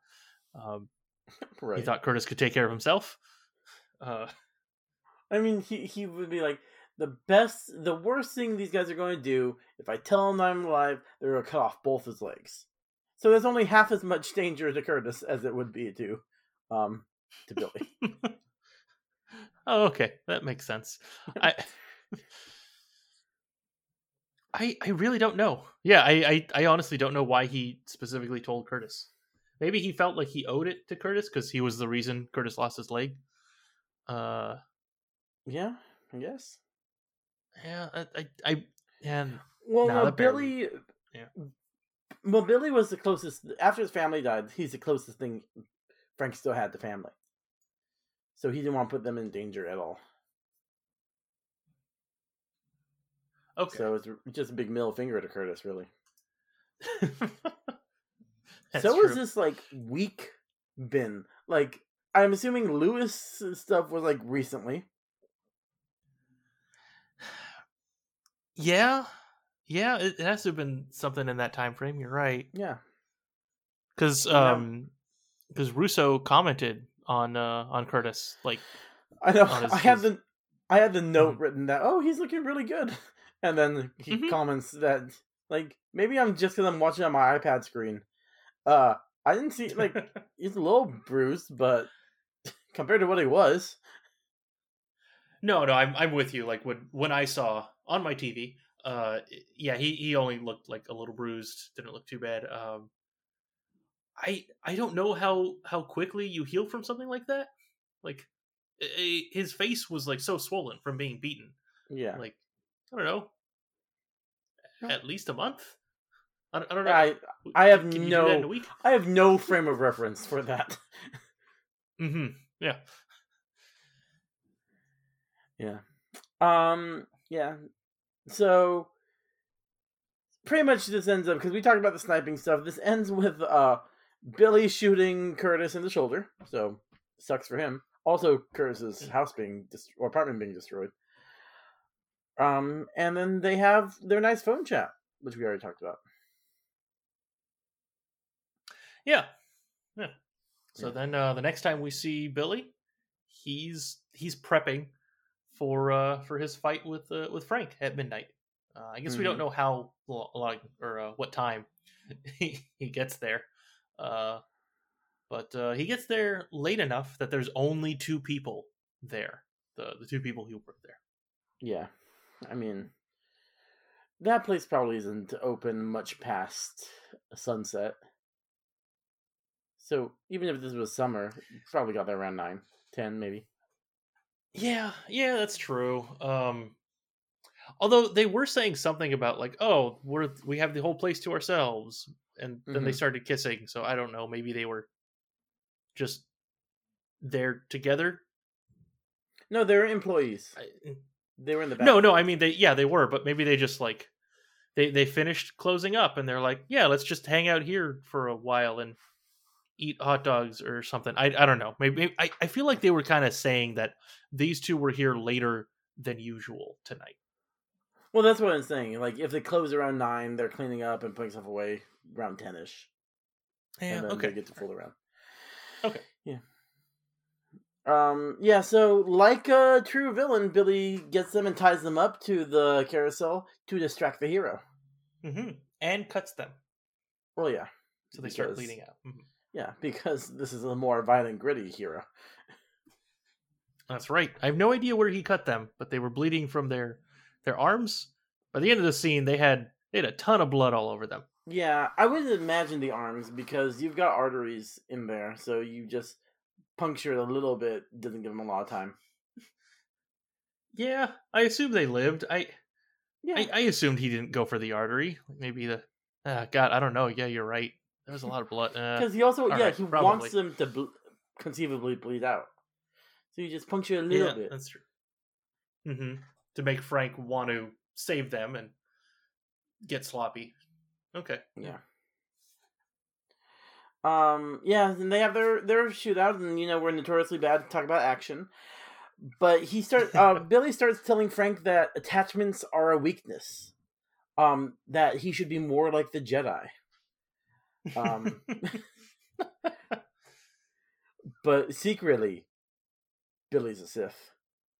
Um, <laughs> Right. He thought Curtis could take care of himself. Uh, I mean, he he would be like the best, the worst thing these guys are going to do. If I tell them I'm alive, they're going to cut off both his legs. So there's only half as much danger to Curtis as it would be to, um, to Billy. <laughs> Oh, okay, that makes sense. I, <laughs> I, I really don't know. Yeah, I, I, I honestly don't know why he specifically told Curtis. Maybe he felt like he owed it to Curtis because he was the reason Curtis lost his leg. Uh, yeah, I guess. Yeah, I, I, I and Well, no, Billy. yeah. Well, Billy was the closest after his family died. He's the closest thing Frank still had to family, so he didn't want to put them in danger at all. Okay. So it's just a big middle finger to Curtis, really. <laughs> So was this like week been? Like, I'm assuming Lewis stuff was like recently. Yeah, yeah, it, has to have been something in that time frame. You're right. Yeah. because um because Russo commented on uh on Curtis like I know. <laughs> his- I had his- the I had the note written that oh he's looking really good, <laughs> and then he Mhm. comments that like maybe I'm just because I'm watching on my iPad screen. Uh, I didn't see like <laughs> he's a little bruised, but compared to what he was, no no I'm I'm with you like when when I saw on my TV uh yeah he he only looked like a little bruised didn't look too bad um I I don't know how how quickly you heal from something like that like i- i- his face was like so swollen from being beaten yeah. like I don't know at least a month I don't, I don't know I I have Can you do that in a no week? I have no frame of reference for that. mm-hmm yeah Yeah. Um. Yeah. So pretty much this ends up because we talked about the sniping stuff. This ends with uh Billy shooting Curtis in the shoulder. So sucks for him. Also, Curtis's house being dest- or apartment being destroyed. Um, and then they have their nice phone chat, which we already talked about. Yeah. Yeah. So then uh the next time we see Billy, he's he's prepping for uh for his fight with uh, with Frank at midnight. Uh, I guess we don't Mhm. know how long or uh, what time <laughs> he, he gets there. Uh but uh he gets there late enough that there's only two people there. The the two people who work there. Yeah, I mean, that place probably isn't open much past sunset. So even if this was summer, probably got there around nine, ten, maybe. Yeah, yeah, that's true. Um although they were saying something about like, oh, we're we have the whole place to ourselves, and then they Mhm. started kissing. So I don't know, maybe they were just there together. No, they're employees. I- They were in the back. No, no, I mean they yeah they were, but maybe they just like they they finished closing up and they're like, yeah, let's just hang out here for a while and eat hot dogs or something. I I don't know. Maybe I I feel like they were kind of saying that these two were here later than usual tonight. Well, that's what I'm saying. Like, if they close around nine, they're cleaning up and putting stuff away around ten ish. Yeah, and then okay. they get to fool around. Okay. Yeah. Um. Yeah. So, like a true villain, Billy gets them and ties them up to the carousel to distract the hero. Mm-hmm. And cuts them Well, yeah. so they start bleeding out. Mhm. Yeah, <laughs> because this is a more violent, gritty hero. That's right. I have no idea where he cut them, but they were bleeding from their their arms. By the end of the scene, they had they had a ton of blood all over them. Yeah, I would imagine the arms because you've got arteries in there, so you just puncture it a little bit doesn't give them a lot of time. Yeah, I assume they lived. I Yeah. I, I assumed he didn't go for the artery. Maybe the ah, God, I don't know. Yeah, you're right. There's a lot of blood. Because uh, he also, yeah, right, he probably. wants them to ble- conceivably bleed out. So you just puncture a little yeah, bit. That's true. Mm-hmm. To make Frank want to save them and get sloppy. Okay. Yeah. Um. Yeah, and they have their their shootout, and you know we're notoriously bad to talk about action. But he starts. <laughs> Uh, Billy starts telling Frank that attachments are a weakness. Um. That he should be more like the Jedi. Um. <laughs> but secretly, Billy's a Sith.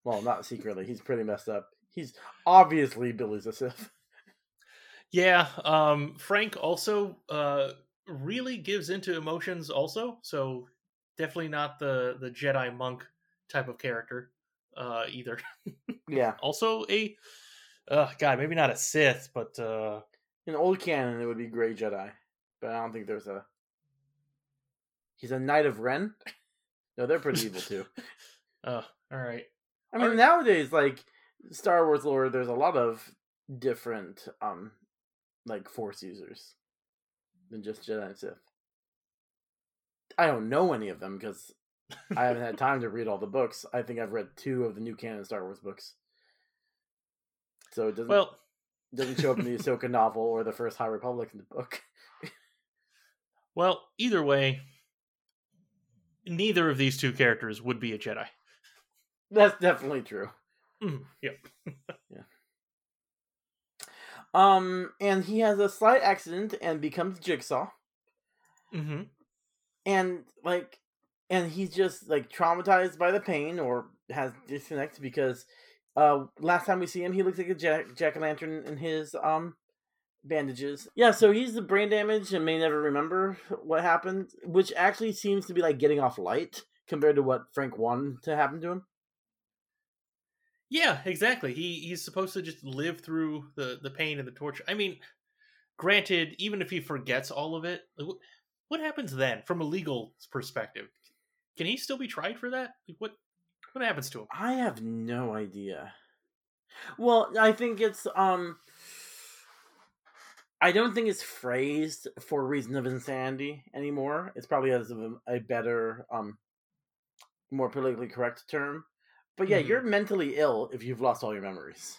Well, not secretly. He's pretty messed up. He's obviously Billy's a Sith. Yeah. Um. Frank also uh really gives into emotions. Also, so definitely not the the Jedi monk type of character. Uh. Either. <laughs> Yeah. also a. Uh, God, maybe not a Sith, but uh, in old canon it would be Gray Jedi, but I don't think there's a. He's a Knight of Ren. No, they're pretty evil too. <laughs> Oh, all right. I mean, nowadays, like Star Wars lore, there's a lot of different, um, like Force users than just Jedi and Sith. I don't know any of them because I haven't had time to read all the books. I think I've read two of the new canon Star Wars books. So it doesn't well doesn't show up in the Ahsoka novel or the first High Republic in the book. Well, either way, neither of these two characters would be a Jedi. That's definitely true. Mm, yep. <laughs> yeah. Um, and he has a slight accident and becomes Jigsaw. Mm-hmm. And like, and he's just like traumatized by the pain or has disconnect because uh last time we see him he looks like a jack jack o' lantern in his um bandages. Yeah, so he's the brain damage and may never remember what happened, which actually seems to be like getting off light compared to what Frank wanted to happen to him. Yeah, exactly. He he's supposed to just live through the the pain and the torture. I mean, granted, even if he forgets all of it, what happens then from a legal perspective? Can he still be tried for that? Like, what what happens to him? I have no idea. Well, I think it's um I don't think it's phrased for a reason of insanity anymore. It's probably as a, a better um more politically correct term. But yeah, mm-hmm. you're mentally ill if you've lost all your memories.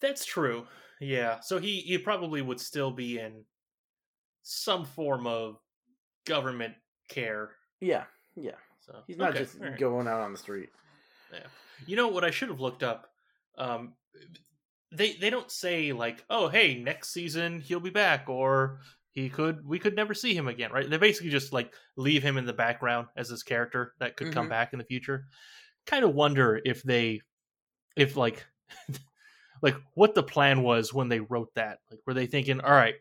That's true. Yeah. So he he probably would still be in some form of government care. Yeah. Yeah. So he's not okay, just right. going out on the street. Yeah. You know what I should have looked up? Um, they they don't say like, oh, hey, next season he'll be back, or he could we could never see him again, right? They basically just like leave him in the background as this character that could mm-hmm. come back in the future. Kind of wonder if they, if like, <laughs> like what the plan was when they wrote that. Like, were they thinking, all right,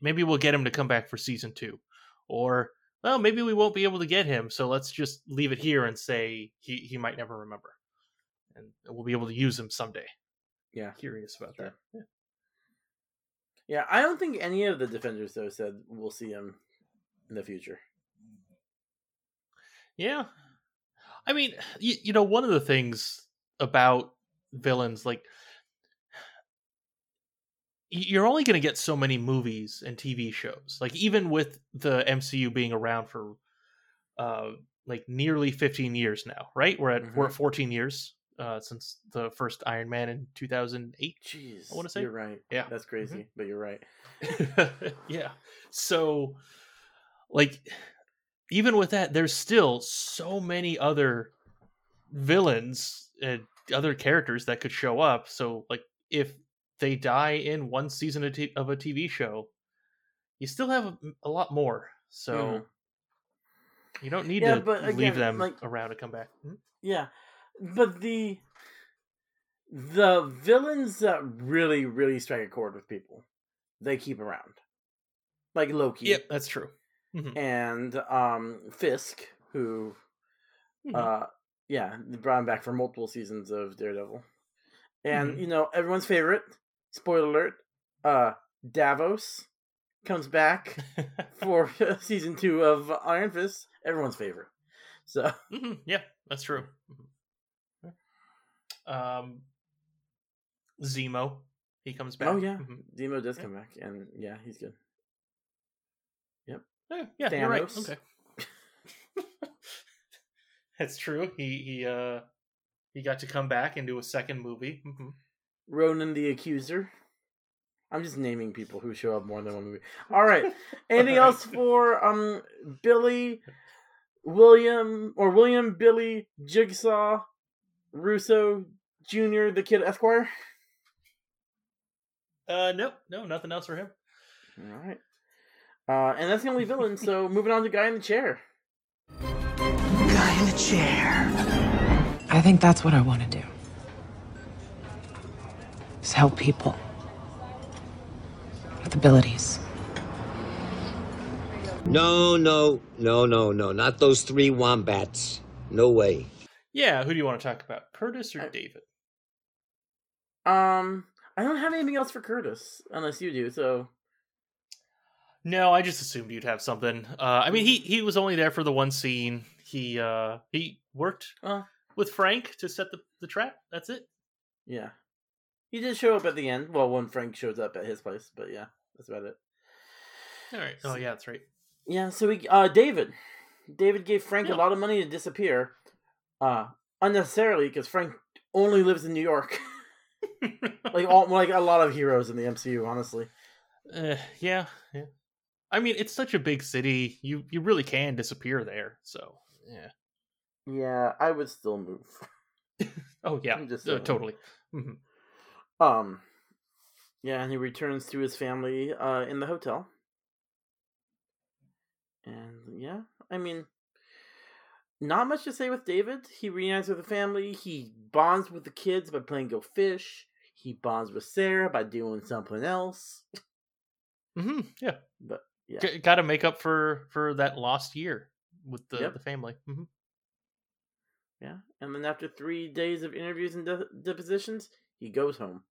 maybe we'll get him to come back for season two, or well, maybe we won't be able to get him, so let's just leave it here and say he he might never remember, and we'll be able to use him someday. Yeah, curious about that. Yeah. yeah, I don't think any of the defenders though said we'll see him in the future. Yeah, I mean, you, you know, one of the things about villains, like you're only going to get so many movies and TV shows. Like even with the MCU being around for uh like nearly 15 years now, right? We're at mm-hmm. we're at 14 years uh since the first Iron Man in 2008. Jeez. I want to say You're right. Yeah. That's crazy, mm-hmm. but you're right. <laughs> yeah. So like even with that there's still so many other villains and other characters that could show up. So like if they die in one season of, t- of a TV show, you still have a, a lot more. So mm-hmm. you don't need yeah, to again, leave them like, around to come back. Hmm? Yeah, but the the villains that really really strike a chord with people, they keep around, like Loki. Yep, that's true. Mm-hmm. And um Fisk, who, mm-hmm. uh, yeah, brought him back for multiple seasons of Daredevil. And mm-hmm. you know everyone's favorite spoiler alert, uh, Davos comes back <laughs> for <laughs> season two of Iron Fist, everyone's favorite. So mm-hmm. yeah, that's true. Um, Zemo, he comes back. Oh yeah, mm-hmm. Zemo does come back, and yeah, he's good. Yep. Yeah, yeah you're right. Okay. <laughs> That's true. He he uh he got to come back and do a second movie. Mm-hmm. Ronan the Accuser. I'm just naming people who show up more than one movie. All right. <laughs> Anything else for um Billy, William, or William, Billy, Jigsaw, Russo Jr., the Kid Esquire? Uh, nope, no, nothing else for him. All right. Uh, and that's the only villain. So <laughs> moving on to guy in the chair. Guy in the chair. I think that's what I want to do. Is help people with abilities. No, no, no, no, no. Not those three wombats. No way. Yeah, who do you want to talk about? Curtis or David? Um, I don't have anything else for Curtis unless you do. So no, I just assumed you'd have something. Uh, I mean, he he was only there for the one scene. He uh he worked uh, with Frank to set the the trap. That's it. Yeah, he did show up at the end. Well, when Frank shows up at his place, but yeah, that's about it. All right. Oh yeah, that's right. Yeah. So we uh David, David gave Frank yeah. a lot of money to disappear, uh unnecessarily because Frank only lives in New York. <laughs> like all like a lot of heroes in the MCU, honestly. Uh, yeah, yeah. I mean, it's such a big city. You you really can disappear there. So yeah. Yeah, I would still move. <laughs> oh yeah, just uh, totally. Mm-hmm. Um, yeah, and he returns to his family uh, in the hotel. And yeah, I mean, not much to say with David. He reunites with the family. He bonds with the kids by playing Go Fish. He bonds with Sarah by doing something else. Mm-hmm. Yeah, but yeah. G- got to make up for for that lost year with the yep. the family. Mm-hmm. Yeah, and then after three days of interviews and de- depositions, he goes home.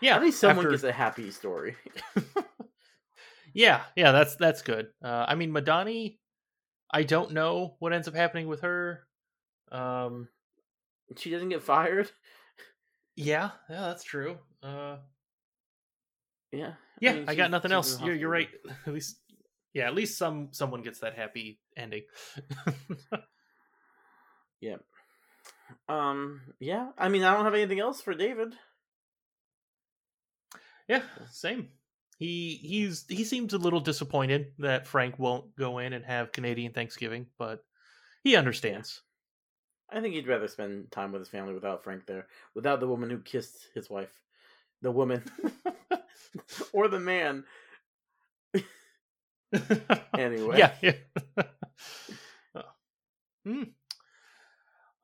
Yeah, at least someone after... gets a happy story. <laughs> yeah, yeah, that's that's good. Uh, I mean, Madani, I don't know what ends up happening with her. Um, she doesn't get fired. Yeah, yeah, that's true. Uh, yeah. Yeah, I, mean, I got nothing else. You're you're right. <laughs> At least yeah, at least some someone gets that happy ending. <laughs> yeah. Um yeah, I mean I don't have anything else for David. Yeah, same. He he's he seems a little disappointed that Frank won't go in and have Canadian Thanksgiving, but he understands. I think he'd rather spend time with his family without Frank there, without the woman who kissed his wife. The woman. <laughs> or the man. <laughs> anyway. Yeah. yeah. <laughs> hmm.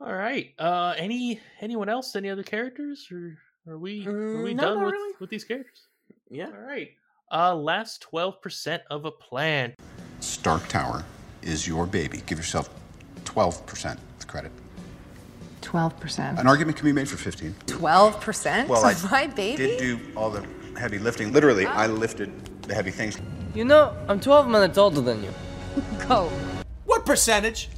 All right. Uh any anyone else? Any other characters or are we are we no, done with, really. with these characters? Yeah. All right. Uh last 12% of a plan. Stark Tower is your baby. Give yourself 12% credit. 12%. An argument can be made for 15. 12%? Well, I my baby? did do all the heavy lifting. Literally, I lifted the heavy things. You know, I'm 12 minutes older than you. <laughs> Go. What percentage?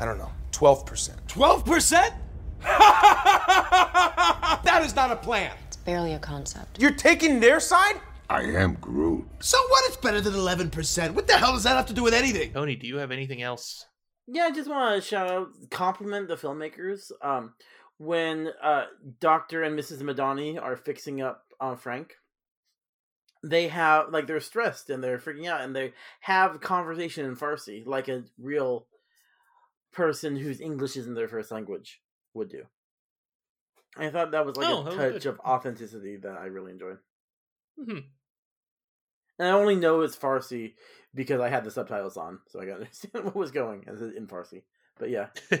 I don't know. 12%. 12%? <laughs> that is not a plan. It's barely a concept. You're taking their side? I am Groot. So what? It's better than 11%. What the hell does that have to do with anything? Tony, do you have anything else? Yeah, I just want to shout out, compliment the filmmakers. Um, when uh, Doctor and Mrs. Madani are fixing up uh, Frank, they have like they're stressed and they're freaking out and they have conversation in Farsi like a real person whose English isn't their first language would do. I thought that was like oh, a touch of authenticity that I really enjoyed. Mm-hmm. And I only know it's Farsi because I had the subtitles on, so I got to understand <laughs> what was going as in Farsi. But yeah, <laughs>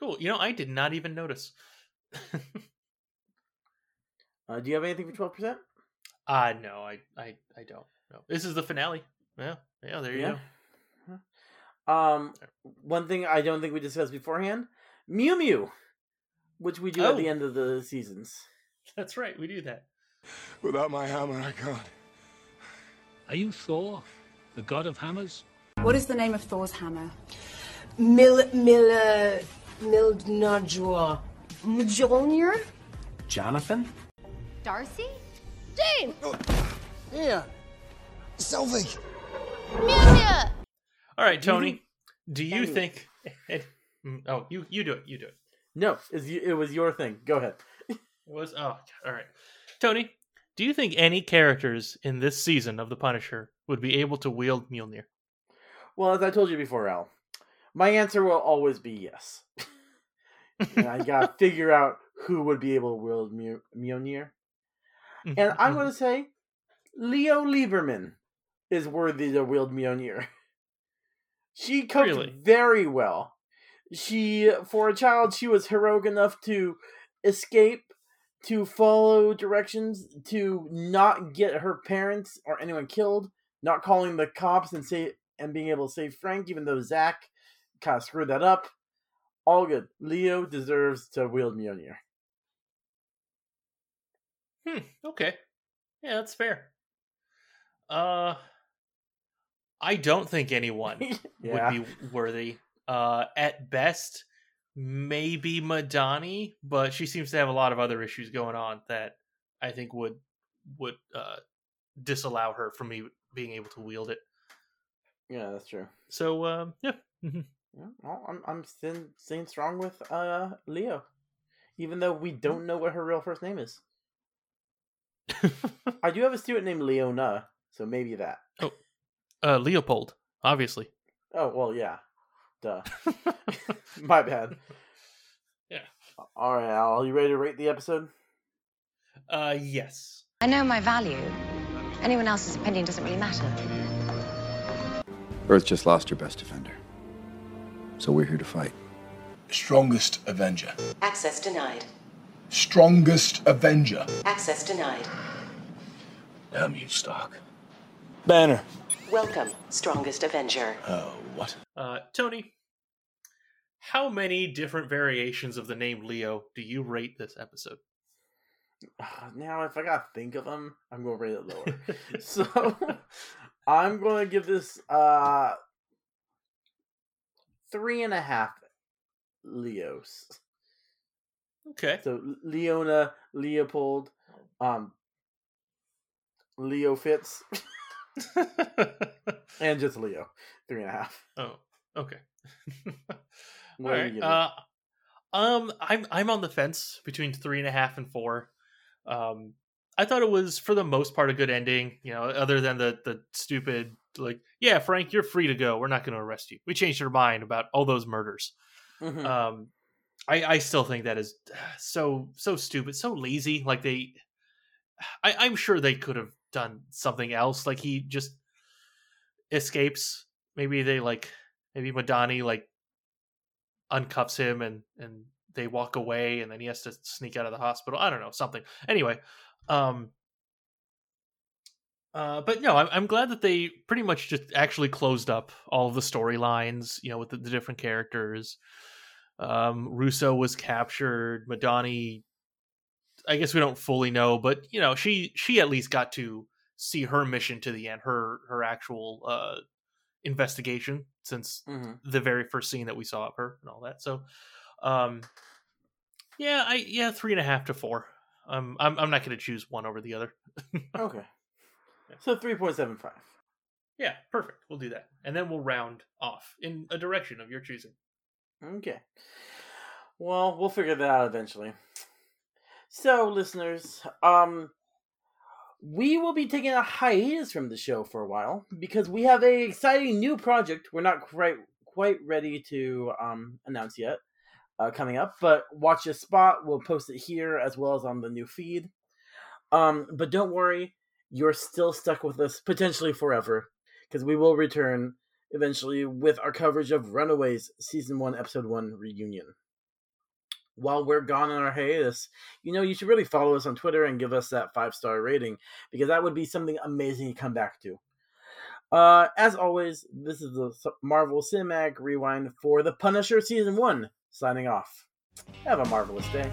cool. You know, I did not even notice. <laughs> uh, do you have anything for twelve percent? Uh no, I I I don't. No. This is the finale. Yeah. Yeah, there you yeah. go. Um one thing I don't think we discussed beforehand, Mew Mew, which we do oh. at the end of the seasons. That's right, we do that. Without my hammer, I can't. Are you Thor, the god of hammers? What is the name of Thor's hammer? Mil Mil uh, Mildnajor Mjolnir? Jonathan? Darcy? Jane! Oh. Yeah. Sylvie! All right, Tony. Mm-hmm. Do you think? Oh, you you do it. You do it. No, it was your thing. Go ahead. It was oh, all right. Tony, do you think any characters in this season of The Punisher would be able to wield Mjolnir? Well, as I told you before, Al, my answer will always be yes. <laughs> and I gotta figure out who would be able to wield Mj- Mjolnir. Mm-hmm, and I'm mm-hmm. going to say Leo Lieberman is worthy to wield Mjolnir. She coped Really? very well. She, for a child, she was heroic enough to escape, to follow directions, to not get her parents or anyone killed, not calling the cops and say and being able to save Frank, even though Zach kind of screwed that up. All good. Leo deserves to wield Mjolnir. Hmm. Okay. Yeah, that's fair. Uh, I don't think anyone <laughs> Yeah. would be worthy. Uh, at best, maybe Madani, but she seems to have a lot of other issues going on that I think would would uh disallow her from me being able to wield it. Yeah, that's true. So, um, yeah. Mhm. Yeah, well, I'm I'm staying, staying strong with uh Leo, even though we don't know what her real first name is. <laughs> I do have a student named Leona, so maybe that. Oh, uh, Leopold, obviously. Oh well, yeah, duh. <laughs> My bad. Yeah. All right, Al, you ready to rate the episode? Uh, yes. I know my value. Anyone else's opinion doesn't really matter. Earth just lost her best defender. So we're here to fight. Strongest Avenger. Access denied. Strongest Avenger. Access denied. Damn you, Stark. Banner. Welcome, strongest Avenger. Oh, what? Uh, Tony, how many different variations of the name Leo do you rate this episode? Now, if I gotta think of them, I'm gonna rate it lower. <laughs> so, <laughs> I'm gonna give this uh three and a half Leos. Okay. So Leona, Leopold, um, Leo Fitz, <laughs> <laughs> and just Leo, three and a half. Oh, okay. <laughs> All right. Uh, um, I'm I'm on the fence between three and a half and four. Um, I thought it was for the most part a good ending. You know, other than the the stupid like, yeah, Frank, you're free to go. We're not going to arrest you. We changed our mind about all those murders. Mhm. Um, I I still think that is <sighs> so so stupid, so lazy. Like they, <sighs> I I'm sure they could have done something else. Like he just escapes. Maybe they like maybe Madani like uncuffs him and and they walk away and then he has to sneak out of the hospital. I don't know something. Anyway, um, uh, but no, I'm I'm glad that they pretty much just actually closed up all of the storylines. You know, with the, the different characters. Um, Russo was captured. Madani, I guess we don't fully know, but you know, she she at least got to see her mission to the end, her her actual uh investigation since Mhm. the very first scene that we saw of her and all that. So, um, yeah, I yeah three and a half to four. Um, I'm I'm not going to choose one over the other. <laughs> Okay, so three point seven five. Yeah, perfect. We'll do that, and then we'll round off in a direction of your choosing. Okay. Well, we'll figure that out eventually. So, listeners, um we will be taking a hiatus from the show for a while because we have a exciting new project we're not quite quite ready to um announce yet uh, coming up, but watch this spot. We'll post it here as well as on the new feed. Um, but don't worry, you're still stuck with us potentially forever because we will return eventually with our coverage of Runaways Season 1, Episode 1 Reunion. While we're gone on our hiatus, you know, you should really follow us on Twitter and give us that five star rating because that would be something amazing to come back to. Uh, as always, this is the Marvel Cinematic Rewind for The Punisher Season 1, signing off. Have a marvelous day.